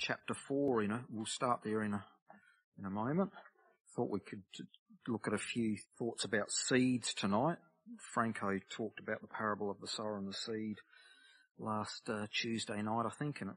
chapter 4 in a, we'll start there in a, in a moment. Thought we could look at a few thoughts about seeds tonight. Franco talked about the parable of the sower and the seed last uh, Tuesday night, I think, and it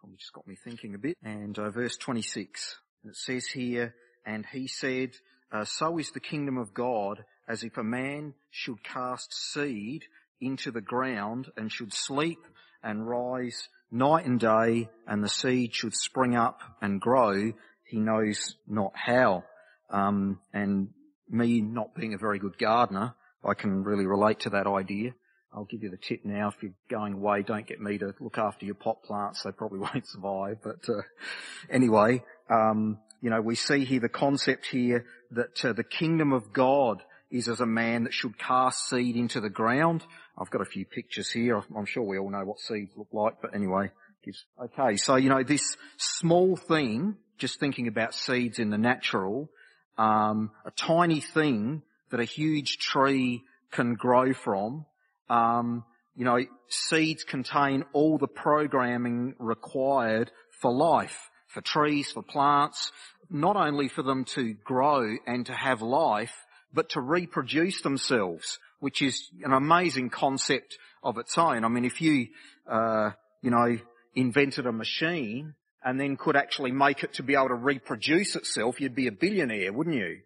probably just got me thinking a bit. And uh, verse 26, it says here, and he said, uh, so is the kingdom of God as if a man should cast seed into the ground and should sleep and rise night and day and the seed should spring up and grow. He knows not how. Um, and me not being a very good gardener, I can really relate to that idea. I'll give you the tip now. If you're going away, don't get me to look after your pot plants. They probably won't survive. But uh, anyway, um, you know, we see here the concept here that uh, the kingdom of God is as a man that should cast seed into the ground. I've got a few pictures here. I'm sure we all know what seeds look like, but anyway, gives, okay. So, you know, this small thing, just thinking about seeds in the natural, um, a tiny thing that a huge tree can grow from, um, you know, seeds contain all the programming required for life, for trees, for plants, not only for them to grow and to have life, but to reproduce themselves, which is an amazing concept of its own. I mean, if you, uh, you know, invented a machine and then could actually make it to be able to reproduce itself, you'd be a billionaire, wouldn't you?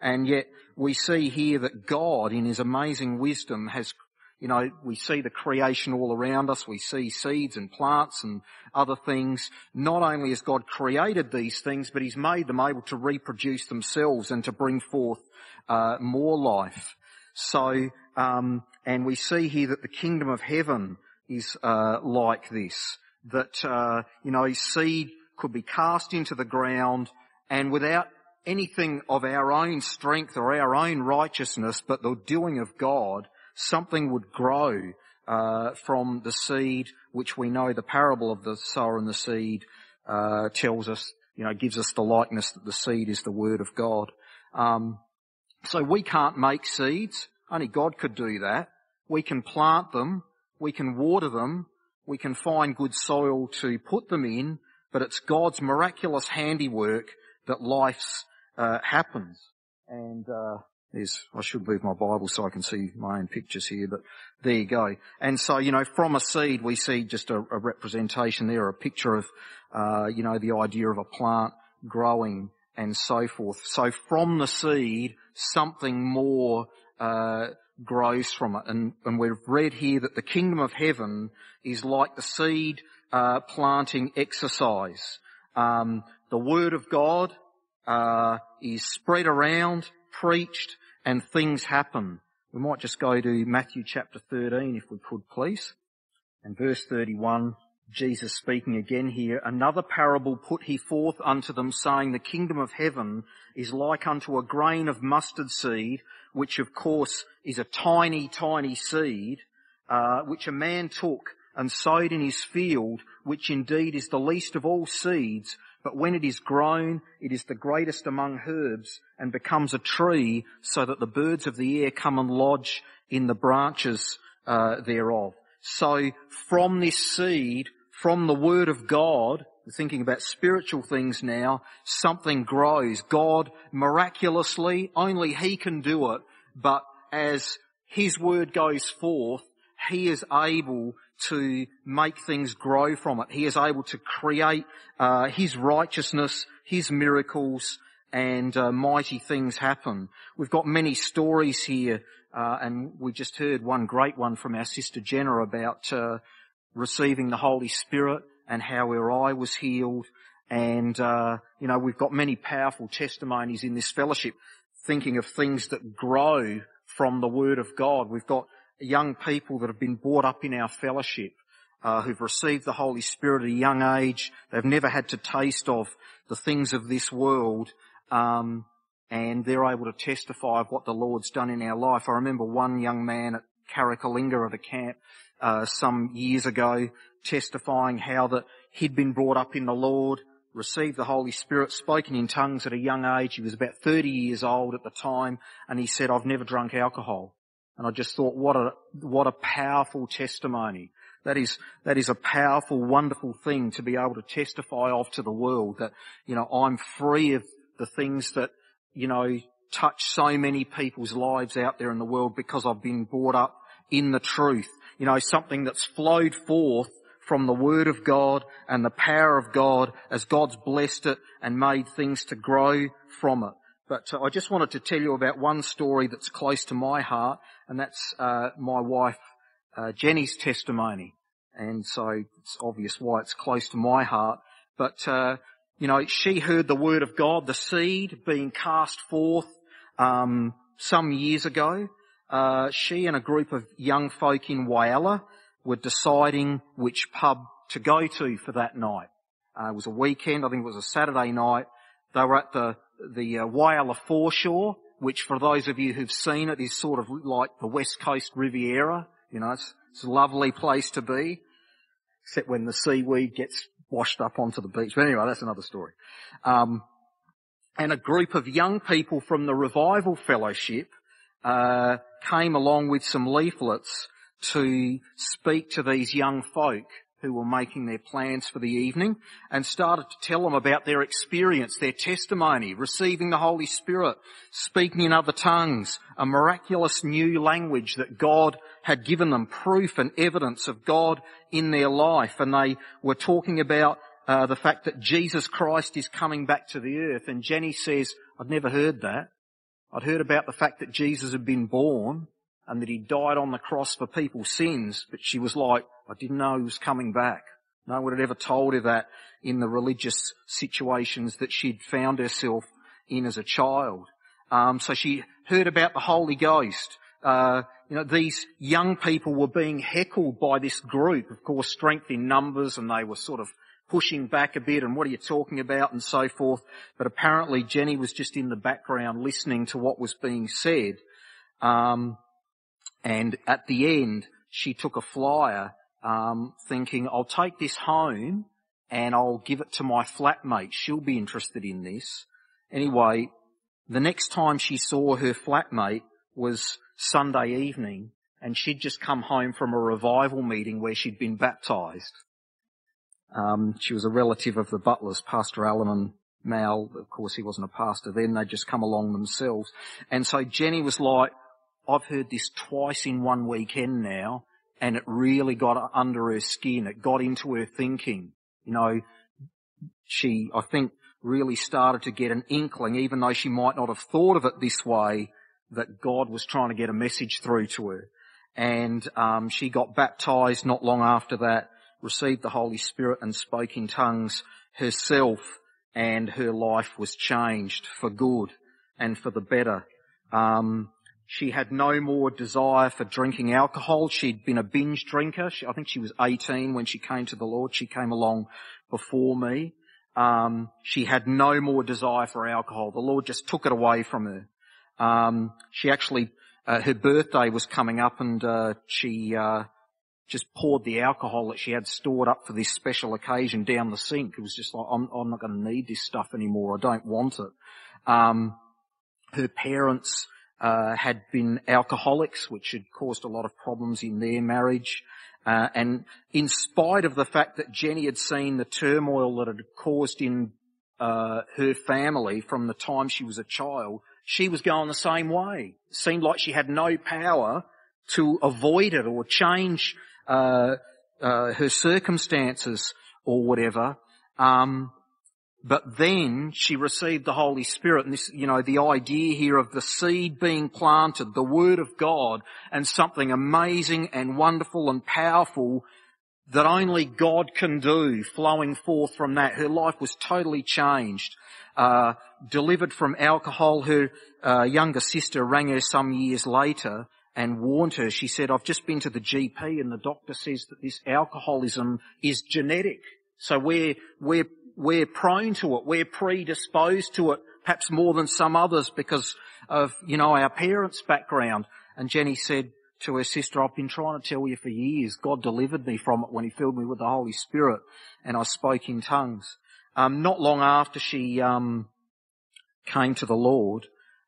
And yet we see here that God in his amazing wisdom has you know, we see the creation all around us. We see seeds and plants and other things. Not only has God created these things, but He's made them able to reproduce themselves and to bring forth uh, more life. So, um, and we see here that the kingdom of heaven is uh, like this. That uh, you know, seed could be cast into the ground, and without anything of our own strength or our own righteousness, but the doing of God, something would grow uh, from the seed, which we know the parable of the sower and the seed uh, tells us, you know, gives us the likeness that the seed is the word of God. Um, so we can't make seeds. Only God could do that. We can plant them. We can water them. We can find good soil to put them in. But it's God's miraculous handiwork that life's uh, happens. And uh, there's, I should move my Bible so I can see my own pictures here, but there you go. And so, you know, from a seed we see just a, a representation there, a picture of, uh, you know, the idea of a plant growing and so forth. So from the seed, something more, uh, grows from it. And, and we've read here that the kingdom of heaven is like the seed, uh, planting exercise. Um, the word of God, uh, is spread around, preached, and things happen. We might just go to Matthew chapter 13 if we could please. And verse 31, Jesus speaking again here, another parable put he forth unto them saying, the kingdom of heaven is like unto a grain of mustard seed, which of course is a tiny, tiny seed, uh, which a man took and sowed in his field, which indeed is the least of all seeds, but when it is grown, it is the greatest among herbs and becomes a tree so that the birds of the air come and lodge in the branches uh, thereof. So from this seed, from the word of God, thinking about spiritual things now, something grows. God miraculously, only He can do it, but as His word goes forth, He is able to make things grow from it. He is able to create uh, His righteousness, His miracles, and uh, mighty things happen. We've got many stories here, uh, and we just heard one great one from our sister Jenna about uh, receiving the Holy Spirit and how her eye was healed. And uh, you know, we've got many powerful testimonies in this fellowship, thinking of things that grow from the Word of God. We've got young people that have been brought up in our fellowship, uh, who've received the Holy Spirit at a young age. They've never had to taste of the things of this world, um, and they're able to testify of what the Lord's done in our life. I remember one young man at Karakalinga at a camp uh, some years ago testifying how that he'd been brought up in the Lord, received the Holy Spirit, spoken in tongues at a young age. He was about 30 years old at the time, and he said, I've never drunk alcohol. And I just thought, what a, what a powerful testimony That is, that is a powerful, wonderful thing to be able to testify of to the world that, you know, I'm free of the things that, you know, touch so many people's lives out there in the world because I've been brought up in the truth. You know, something that's flowed forth from the Word of God and the power of God as God's blessed it and made things to grow from it. But uh, I just wanted to tell you about one story that's close to my heart, and that's uh, my wife uh, Jenny's testimony. And so it's obvious why it's close to my heart. But uh, you know, she heard the word of God, the seed being cast forth um, some years ago. Uh, she and a group of young folk in Whyalla were deciding which pub to go to for that night. Uh, it was a weekend, I think it was a Saturday night. They were at the, the uh, Whyalla foreshore, which for those of you who've seen it is sort of like the West Coast Riviera. You know, it's, it's a lovely place to be, except when the seaweed gets washed up onto the beach. But anyway, that's another story. Um, and a group of young people from the Revival Fellowship uh, came along with some leaflets to speak to these young folk who were making their plans for the evening and started to tell them about their experience, their testimony, receiving the Holy Spirit, speaking in other tongues, a miraculous new language that God had given them, proof and evidence of God in their life. And they were talking about uh, the fact that Jesus Christ is coming back to the earth. And Jenny says, I'd never heard that. I'd heard about the fact that Jesus had been born and that he died on the cross for people's sins, but she was like, I didn't know he was coming back. No one had ever told her that in the religious situations that she'd found herself in as a child. Um, so she heard about the Holy Ghost. Uh, you know, these young people were being heckled by this group. Of course, strength in numbers, and they were sort of pushing back a bit and what are you talking about and so forth. But apparently Jenny was just in the background listening to what was being said. Um, and at the end, she took a flyer, um, thinking, I'll take this home and I'll give it to my flatmate. She'll be interested in this. Anyway, the next time she saw her flatmate was Sunday evening and she'd just come home from a revival meeting where she'd been baptized. Um, she was a relative of the butlers, Pastor Allen and Mal. Of course, he wasn't a pastor then. They'd just come along themselves. And so Jenny was like, I've heard this twice in one weekend now, and it really got under her skin. It got into her thinking. You know, she, I think, really started to get an inkling, even though she might not have thought of it this way, that God was trying to get a message through to her. And um, she got baptized not long after that, received the Holy Spirit and spoke in tongues herself, and her life was changed for good and for the better. Um, she had no more desire for drinking alcohol. She'd been a binge drinker. She, I think she was 18 when she came to the Lord. She came along before me. Um, she had no more desire for alcohol. The Lord just took it away from her. Um, she actually, uh, her birthday was coming up and uh, she uh, just poured the alcohol that she had stored up for this special occasion down the sink. It was just like, I'm, I'm not going to need this stuff anymore. I don't want it. Um, her parents uh, had been alcoholics, which had caused a lot of problems in their marriage. Uh, and in spite of the fact that Jenny had seen the turmoil that had caused in uh, her family from the time she was a child, she was going the same way. It seemed like she had no power to avoid it or change uh, uh, her circumstances or whatever. Um, but then she received the Holy Spirit and this, you know, the idea here of the seed being planted, the Word of God, and something amazing and wonderful and powerful that only God can do flowing forth from that. Her life was totally changed. Uh, delivered from alcohol, her uh, younger sister rang her some years later and warned her. She said, I've just been to the GP and the doctor says that this alcoholism is genetic. So we're, we're we're prone to it. We're predisposed to it, perhaps more than some others because of, you know, our parents' background. And Jenny said to her sister, I've been trying to tell you for years. God delivered me from it when He filled me with the Holy Spirit and I spoke in tongues. Um, not long after she, um, came to the Lord,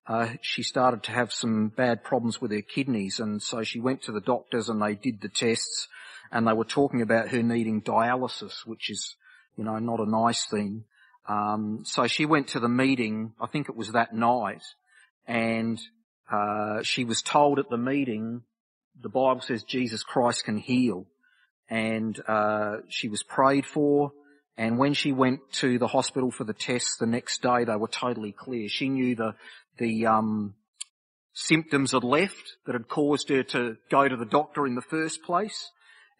uh, she started to have some bad problems with her kidneys and so she went to the doctors and they did the tests and they were talking about her needing dialysis, which is, you know, not a nice thing. Um, so she went to the meeting, I think it was that night, and uh, she was told at the meeting, the Bible says Jesus Christ can heal, and uh, she was prayed for. And when she went to the hospital for the tests the next day, they were totally clear. She knew the the um, symptoms had left that had caused her to go to the doctor in the first place.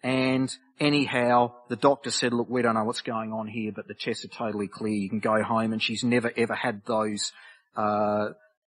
And anyhow, the doctor said, look, we don't know what's going on here, but the tests are totally clear. You can go home. And she's never ever had those, uh,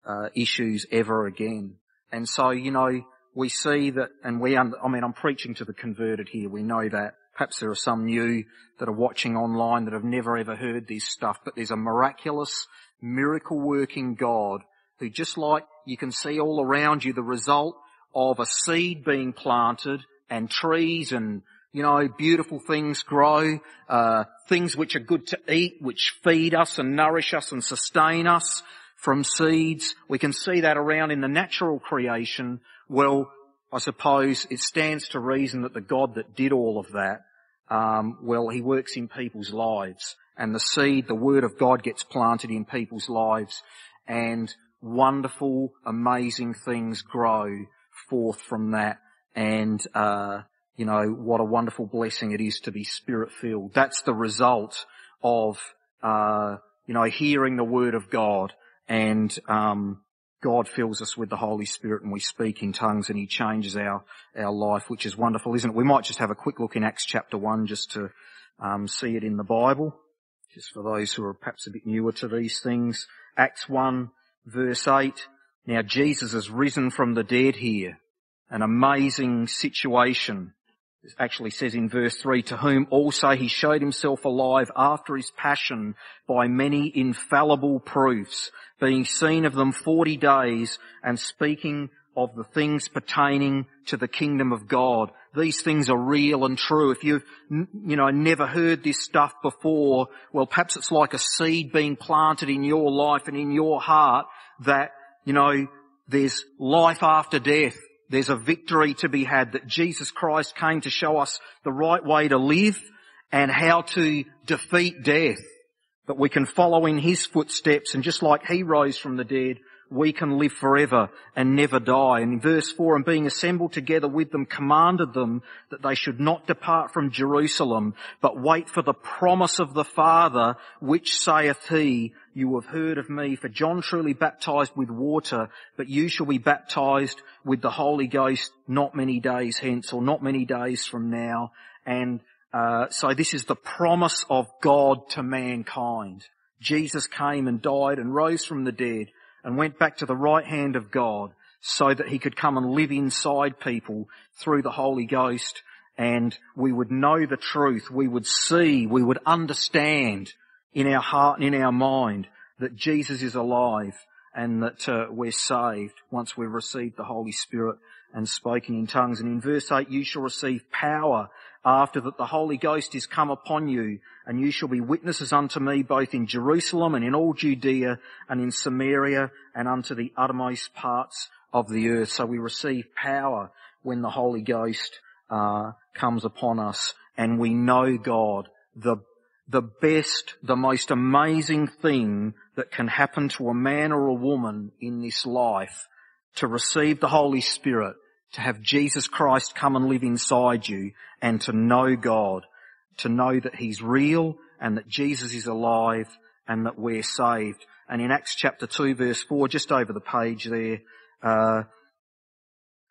uh, issues ever again. And so, you know, we see that, and we, I mean, I'm preaching to the converted here. We know that. Perhaps there are some new that are watching online that have never ever heard this stuff, but there's a miraculous, miracle working God who just like you can see all around you the result of a seed being planted and trees and you know, beautiful things grow, uh, things which are good to eat, which feed us and nourish us and sustain us from seeds. We can see that around in the natural creation. Well, I suppose it stands to reason that the God that did all of that, um, well, He works in people's lives, and the seed, the Word of God, gets planted in people's lives, and wonderful, amazing things grow forth from that. And, uh, you know, what a wonderful blessing it is to be spirit filled. That's the result of, uh, you know, hearing the word of God and, um, God fills us with the Holy Spirit and we speak in tongues and He changes our, our life, which is wonderful, isn't it? We might just have a quick look in Acts chapter 1 just to um, see it in the Bible, just for those who are perhaps a bit newer to these things. Acts 1 verse 8. Now Jesus has risen from the dead here. An amazing situation. It actually says in verse 3, to whom also he showed himself alive after his passion by many infallible proofs, being seen of them forty days and speaking of the things pertaining to the kingdom of God. These things are real and true. If you've, you know, never heard this stuff before, well, perhaps it's like a seed being planted in your life and in your heart that, you know, there's life after death. There's a victory to be had that Jesus Christ came to show us the right way to live and how to defeat death. That we can follow in His footsteps and just like He rose from the dead, we can live forever and never die. And in verse 4, and being assembled together with them, commanded them that they should not depart from Jerusalem, but wait for the promise of the Father, which saith he, you have heard of me, for John truly baptized with water, but you shall be baptized with the Holy Ghost not many days hence, or not many days from now. And uh, so this is the promise of God to mankind. Jesus came and died and rose from the dead and went back to the right hand of God so that he could come and live inside people through the Holy Ghost and we would know the truth, we would see, we would understand in our heart and in our mind that Jesus is alive and that uh, we're saved once we've received the Holy Spirit and spoken in tongues. And in verse 8, you shall receive power after that the Holy Ghost is come upon you, and you shall be witnesses unto me both in Jerusalem and in all Judea and in Samaria and unto the uttermost parts of the earth. So we receive power when the Holy Ghost uh, comes upon us, and we know God. The the best, the most amazing thing that can happen to a man or a woman in this life to receive the Holy Spirit to have Jesus Christ come and live inside you and to know God, to know that He's real and that Jesus is alive and that we're saved. And in Acts chapter 2 verse 4, just over the page there, uh,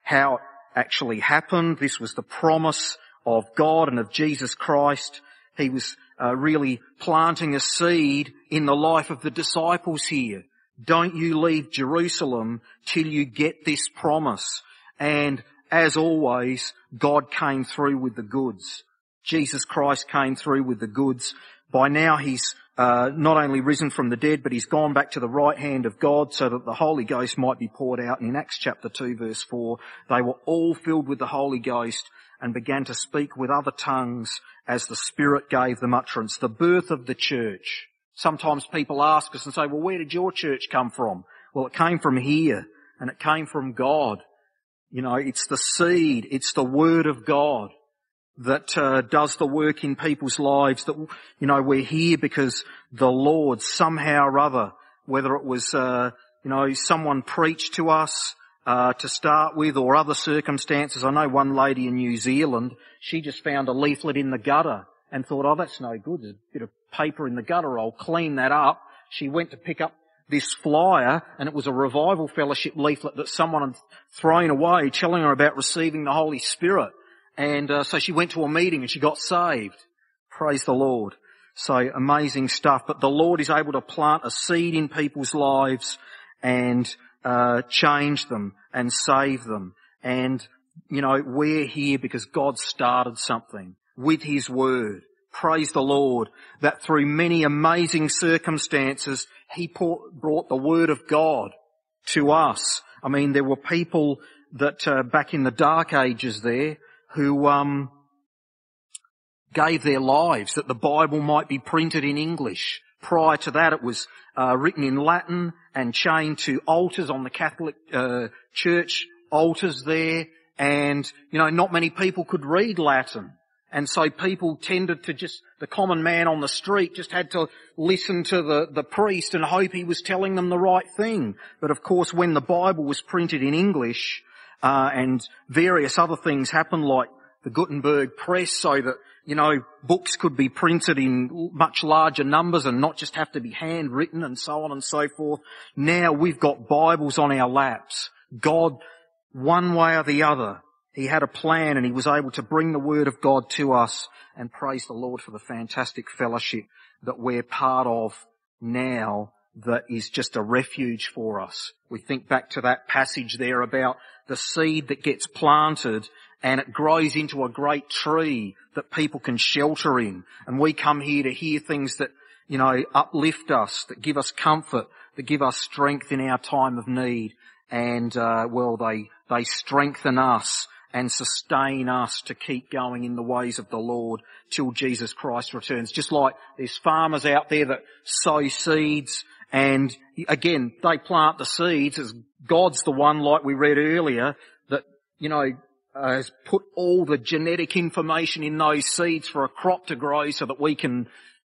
how it actually happened. This was the promise of God and of Jesus Christ. He was uh, really planting a seed in the life of the disciples here. Don't you leave Jerusalem till you get this promise. And as always, God came through with the goods. Jesus Christ came through with the goods. By now he's uh, not only risen from the dead, but he's gone back to the right hand of God so that the Holy Ghost might be poured out. And in Acts chapter 2 verse 4, they were all filled with the Holy Ghost and began to speak with other tongues as the Spirit gave them utterance. The birth of the church. Sometimes people ask us and say, well, where did your church come from? Well, it came from here and it came from God. You know, it's the seed, it's the word of God. that uh, does the work in people's lives. That you know we're here because the Lord somehow or other, whether it was uh, you know someone preached to us uh, to start with or other circumstances. I know one lady in New Zealand, she just found a leaflet in the gutter and thought, oh, that's no good. There's a bit of paper in the gutter. I'll clean that up. She went to pick up this flyer and it was a revival fellowship leaflet that someone had thrown away telling her about receiving the Holy Spirit. And uh, so she went to a meeting and she got saved. Praise the Lord. So amazing stuff. But the Lord is able to plant a seed in people's lives and uh, change them and save them. And you know we're here because God started something with His Word. Praise the Lord that through many amazing circumstances He brought the Word of God to us. I mean, there were people that uh, back in the dark ages there who um, gave their lives that the Bible might be printed in English. Prior to that, it was uh, written in Latin and chained to altars on the Catholic uh, Church altars there. And you know, not many people could read Latin. And so people tended to just, the common man on the street just had to listen to the, the priest and hope he was telling them the right thing. But of course when the Bible was printed in English, uh, and various other things happened like the Gutenberg press so that, you know, books could be printed in much larger numbers and not just have to be handwritten and so on and so forth. Now we've got Bibles on our laps. God, one way or the other, He had a plan and He was able to bring the Word of God to us and praise the Lord for the fantastic fellowship that we're part of now that is just a refuge for us. We think back to that passage there about the seed that gets planted and it grows into a great tree that people can shelter in. And we come here to hear things that, you know, uplift us, that give us comfort, that give us strength in our time of need. And, uh, well, they, they strengthen us and sustain us to keep going in the ways of the Lord till Jesus Christ returns. Just like there's farmers out there that sow seeds and again, they plant the seeds as God's the one, like we read earlier, that, you know, uh, has put all the genetic information in those seeds for a crop to grow so that we can,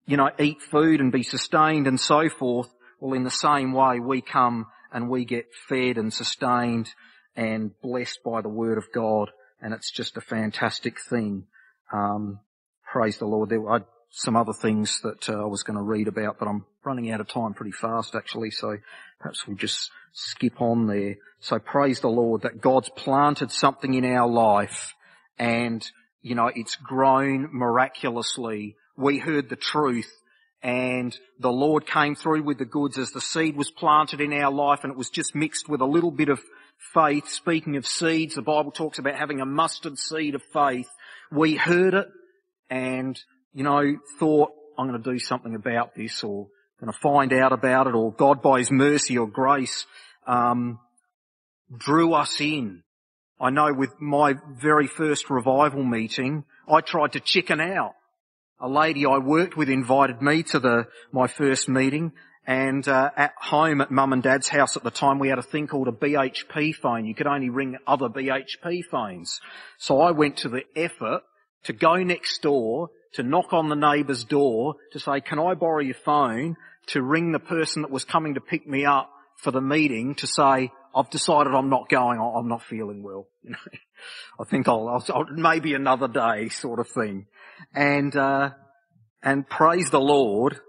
you know, eat food and be sustained and so forth. Well, in the same way, we come and we get fed and sustained and blessed by the word of God. And it's just a fantastic thing. Um, praise the Lord. There, I some other things that uh, I was going to read about, but I'm running out of time pretty fast actually, so perhaps we'll just skip on there. So praise the Lord that God's planted something in our life and, you know, it's grown miraculously. We heard the truth and the Lord came through with the goods as the seed was planted in our life and it was just mixed with a little bit of faith. Speaking of seeds, the Bible talks about having a mustard seed of faith. We heard it and you know, thought, I'm going to do something about this or going to find out about it or God by His mercy or grace, um, drew us in. I know with my very first revival meeting, I tried to chicken out. A lady I worked with invited me to the, my first meeting and uh, at home at mum and dad's house at the time we had a thing called a BHP phone. You could only ring other BHP phones. So I went to the effort to go next door to knock on the neighbour's door to say, can I borrow your phone to ring the person that was coming to pick me up for the meeting to say, I've decided I'm not going, I'm not feeling well. I think I'll, I'll, I'll, maybe another day sort of thing. And, uh, and praise the Lord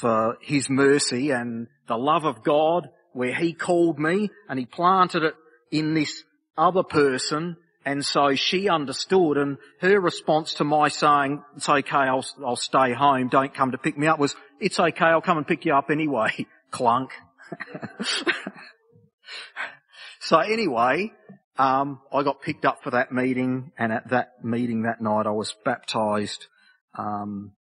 for His mercy and the love of God where He called me and He planted it in this other person and so she understood and her response to my saying, it's okay, I'll, I'll stay home, don't come to pick me up was, it's okay, I'll come and pick you up anyway. Clunk. so anyway, um, I got picked up for that meeting and at that meeting that night I was baptized, um,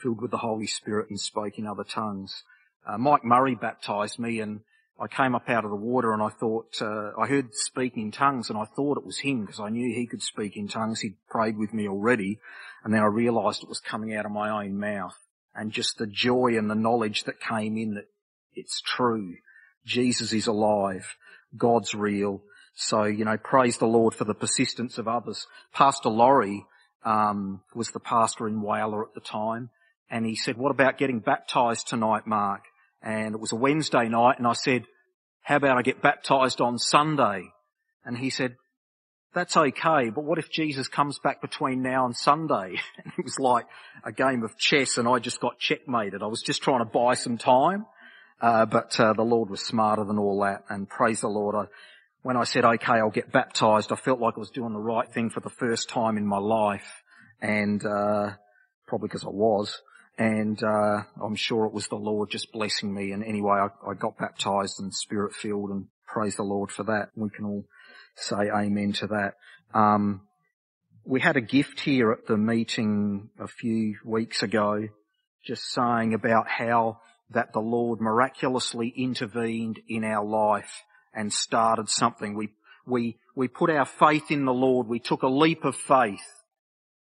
filled with the Holy Spirit and spoke in other tongues. Uh, Mike Murray baptized me and I came up out of the water and I thought, uh, I heard speaking in tongues and I thought it was him because I knew he could speak in tongues. He'd prayed with me already. And then I realized it was coming out of my own mouth and just the joy and the knowledge that came in that it's true. Jesus is alive. God's real. So, you know, praise the Lord for the persistence of others. Pastor Laurie, um, was the pastor in Whyalla at the time, and he said, "What about getting baptised tonight, Mark?" And it was a Wednesday night, and I said, "How about I get baptised on Sunday?" And he said, that's okay, but what if Jesus comes back between now and Sunday? And it was like a game of chess and I just got checkmated. I was just trying to buy some time. Uh, but uh, the Lord was smarter than all that, and praise the Lord. I, when I said, "Okay, I'll get baptized," I felt like I was doing the right thing for the first time in my life, and uh, probably because I was. And uh, I'm sure it was the Lord just blessing me. And anyway, I, I got baptized and spirit filled, and praise the Lord for that. We can all say amen to that. Um, we had a gift here at the meeting a few weeks ago, just saying about how that the Lord miraculously intervened in our life and started something. We, we, we put our faith in the Lord. We took a leap of faith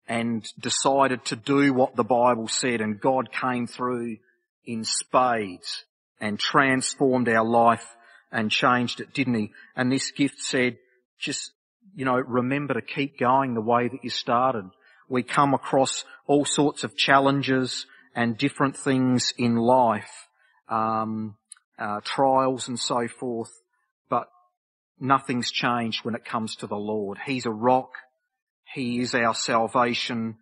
and decided to do what the Bible said and God came through in spades and transformed our life and changed it, didn't he? And this gift said, just, you know, remember to keep going the way that you started. We come across all sorts of challenges and different things in life, um, uh, trials and so forth, but nothing's changed when it comes to the Lord. He's a rock. He is our salvation.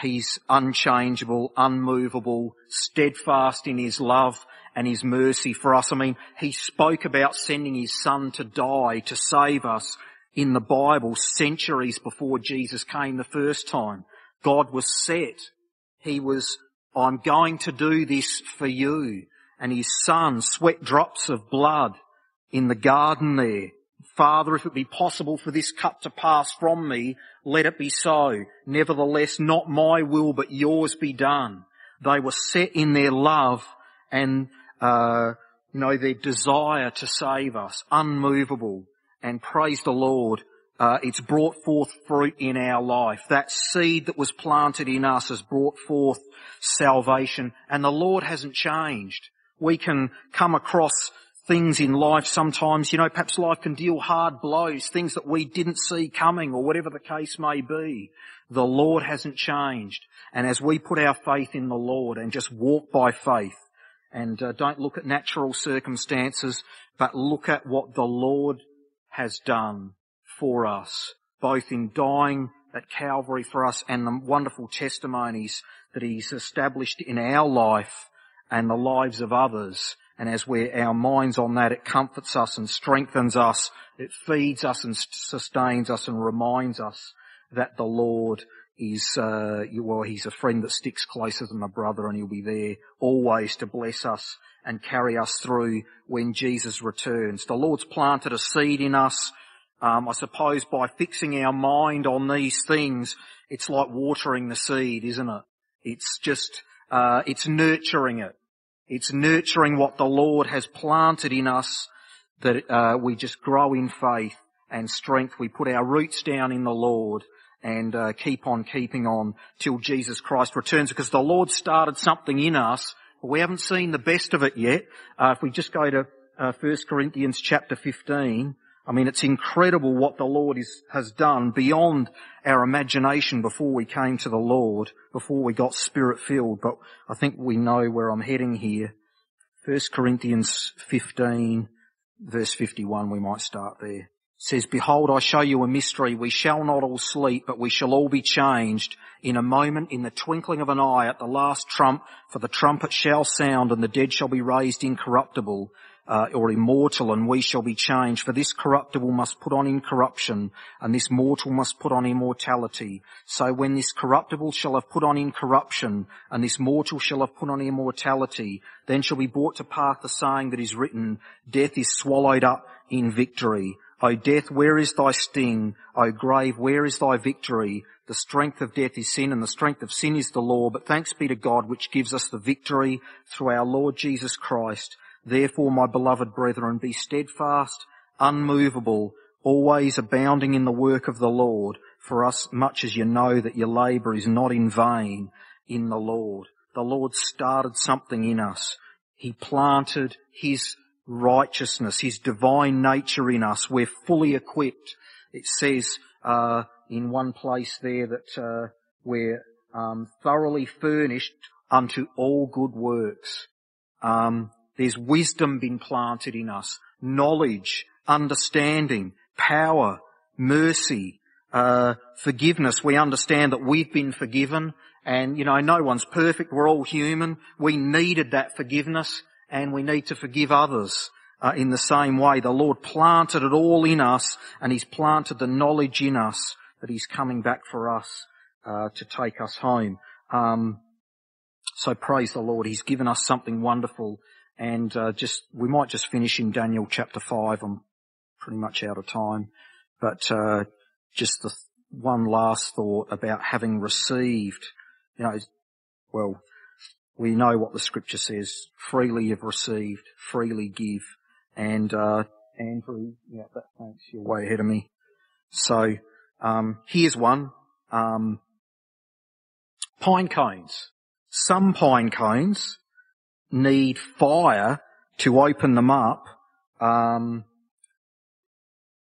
He's unchangeable, unmovable, steadfast in His love and His mercy for us. I mean, He spoke about sending His Son to die to save us in the Bible centuries before Jesus came the first time. God was set. He was, I'm going to do this for you. And his son sweat drops of blood in the garden there. Father, if it be possible for this cup to pass from me, let it be so. Nevertheless, not my will, but yours be done. They were set in their love and, uh, you know, their desire to save us, unmovable and praise the Lord, uh, it's brought forth fruit in our life. That seed that was planted in us has brought forth salvation and the Lord hasn't changed. We can come across things in life sometimes, you know, perhaps life can deal hard blows, things that we didn't see coming or whatever the case may be. The Lord hasn't changed. And as we put our faith in the Lord and just walk by faith and uh, don't look at natural circumstances, but look at what the Lord has done for us, both in dying at Calvary for us and the wonderful testimonies that He's established in our life and the lives of others. And as we're our minds on that, it comforts us and strengthens us. It feeds us and sustains us and reminds us that the Lord is, uh, well, He's a friend that sticks closer than a brother and He'll be there always to bless us and carry us through when Jesus returns. The Lord's planted a seed in us. Um, I suppose by fixing our mind on these things, it's like watering the seed, isn't it? It's just, uh, it's nurturing it. It's nurturing what the Lord has planted in us that uh, we just grow in faith and strength. We put our roots down in the Lord and uh, keep on keeping on till Jesus Christ returns because the Lord started something in us we haven't seen the best of it yet. Uh, if we just go to uh, 1 Corinthians chapter 15, I mean, it's incredible what the Lord is, has done beyond our imagination before we came to the Lord, before we got spirit filled. But I think we know where I'm heading here. 1 Corinthians 15 verse 51, we might start there says, Behold, I show you a mystery. We shall not all sleep, but we shall all be changed in a moment, in the twinkling of an eye, at the last trump, for the trumpet shall sound, and the dead shall be raised incorruptible, uh, or immortal, and we shall be changed. For this corruptible must put on incorruption, and this mortal must put on immortality. So when this corruptible shall have put on incorruption, and this mortal shall have put on immortality, then shall be brought to pass the saying that is written, Death is swallowed up in victory. O death, where is thy sting? O grave, where is thy victory? The strength of death is sin and the strength of sin is the law, but thanks be to God which gives us the victory through our Lord Jesus Christ. Therefore, my beloved brethren, be steadfast, unmovable, always abounding in the work of the Lord, for us much as you know that your labour is not in vain in the Lord. The Lord started something in us. He planted His righteousness, His divine nature in us. We're fully equipped. It says uh, in one place there that uh, we're um, thoroughly furnished unto all good works. Um, there's wisdom been planted in us, knowledge, understanding, power, mercy, uh, forgiveness. We understand that we've been forgiven, and you know no one's perfect. We're all human. We needed that forgiveness, and we need to forgive others. Uh, in the same way, the Lord planted it all in us, and He's planted the knowledge in us that He's coming back for us uh, to take us home. Um, so praise the Lord. He's given us something wonderful, and uh, just we might just finish in Daniel chapter five. I'm pretty much out of time, but uh, just the one last thought about having received. You know, well, we know what the scripture says: freely you've received, freely give. And uh, Andrew, yeah, that, thanks. You're way ahead of me. So um, here's one. Um, pine cones. Some pine cones need fire to open them up, um,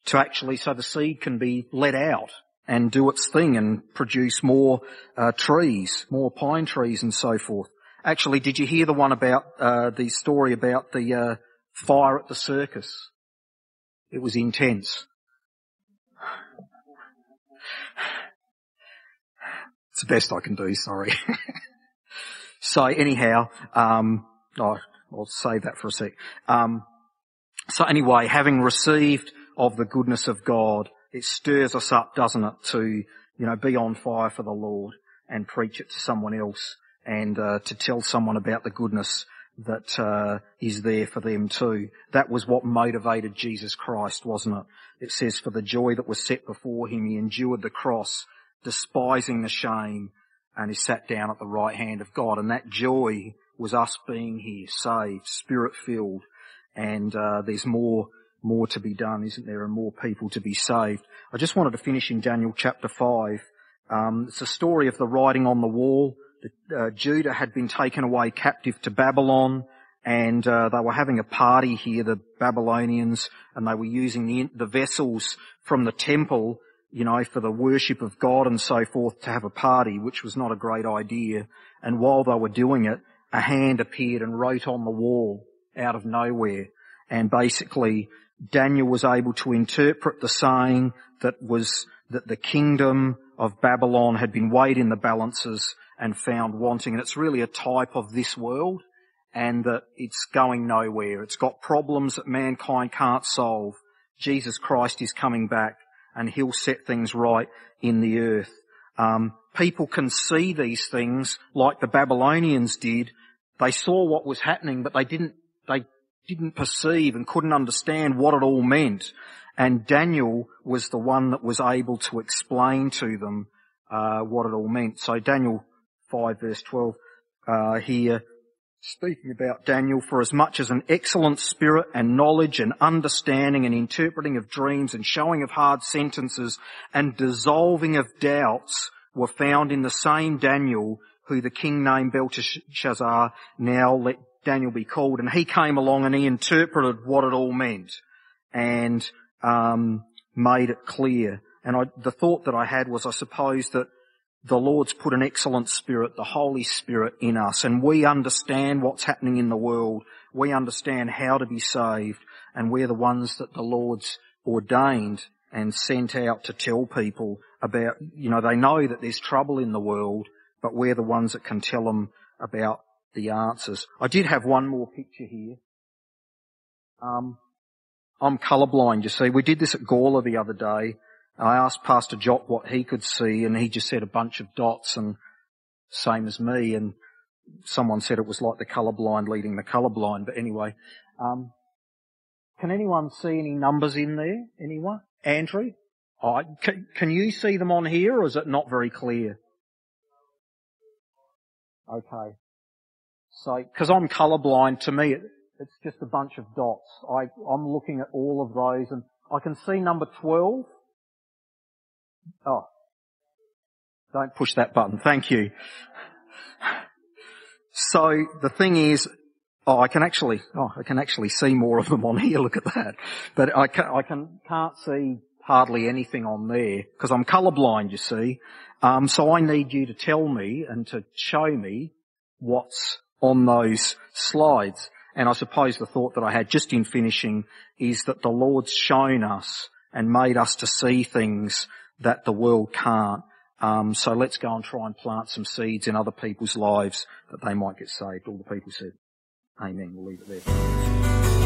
to actually, so the seed can be let out and do its thing and produce more uh, trees, more pine trees and so forth. Actually, did you hear the one about uh, the story about the uh, fire at the circus? It was intense. It's the best I can do, sorry. so anyhow, um, oh, I'll save that for a sec. Um, so anyway, having received of the goodness of God, it stirs us up, doesn't it, to, you know, be on fire for the Lord and preach it to someone else and uh, to tell someone about the goodness that uh, is there for them too. That was what motivated Jesus Christ, wasn't it? It says, for the joy that was set before him, he endured the cross, despising the shame, and he sat down at the right hand of God. And that joy was us being here, saved, spirit filled, and uh, there's more more to be done, isn't there, and more people to be saved. I just wanted to finish in Daniel chapter five. Um, it's a story of the writing on the wall. Uh, Judah had been taken away captive to Babylon, and uh, they were having a party here, the Babylonians, and they were using the, the vessels from the temple you know, for the worship of God and so forth to have a party, which was not a great idea. And while they were doing it, a hand appeared and wrote on the wall out of nowhere. And basically, Daniel was able to interpret the saying that was that the kingdom of Babylon had been weighed in the balances and found wanting. And it's really a type of this world and that it's going nowhere. It's got problems that mankind can't solve. Jesus Christ is coming back and he'll set things right in the earth. Um, people can see these things like the Babylonians did. They saw what was happening, but they didn't, they didn't perceive and couldn't understand what it all meant. And Daniel was the one that was able to explain to them uh, what it all meant. So Daniel 5 verse 12 uh, here speaking about Daniel, for as much as an excellent spirit and knowledge and understanding and interpreting of dreams and showing of hard sentences and dissolving of doubts were found in the same Daniel who the king named Belteshazzar, now let Daniel be called. And he came along and he interpreted what it all meant and um, made it clear. And I, the thought that I had was, I suppose that the Lord's put an excellent spirit, the Holy Spirit in us, and we understand what's happening in the world. We understand how to be saved, and we're the ones that the Lord's ordained and sent out to tell people about, you know, they know that there's trouble in the world, but we're the ones that can tell them about the answers. I did have one more picture here. Um, I'm colourblind, you see. We did this at Gawler the other day, I asked Pastor Jock what he could see and he just said a bunch of dots and same as me and someone said it was like the colourblind leading the colourblind. But anyway, um, can anyone see any numbers in there? Anyone? Andrew? Oh, can, can you see them on here or is it not very clear? Okay. So, cause I'm colourblind, to me it, it's just a bunch of dots. I, I'm looking at all of those and I can see number 12 Oh. Don't push that button. Thank you. So the thing is, oh, I can actually, oh, I can actually see more of them on here. Look at that. But I, can, I can, can't see hardly anything on there because I'm colourblind, you see. Um, so I need you to tell me and to show me what's on those slides. And I suppose the thought that I had just in finishing is that the Lord's shown us and made us to see things that the world can't. Um, so let's go and try and plant some seeds in other people's lives that they might get saved. All the people said, Amen. We'll leave it there.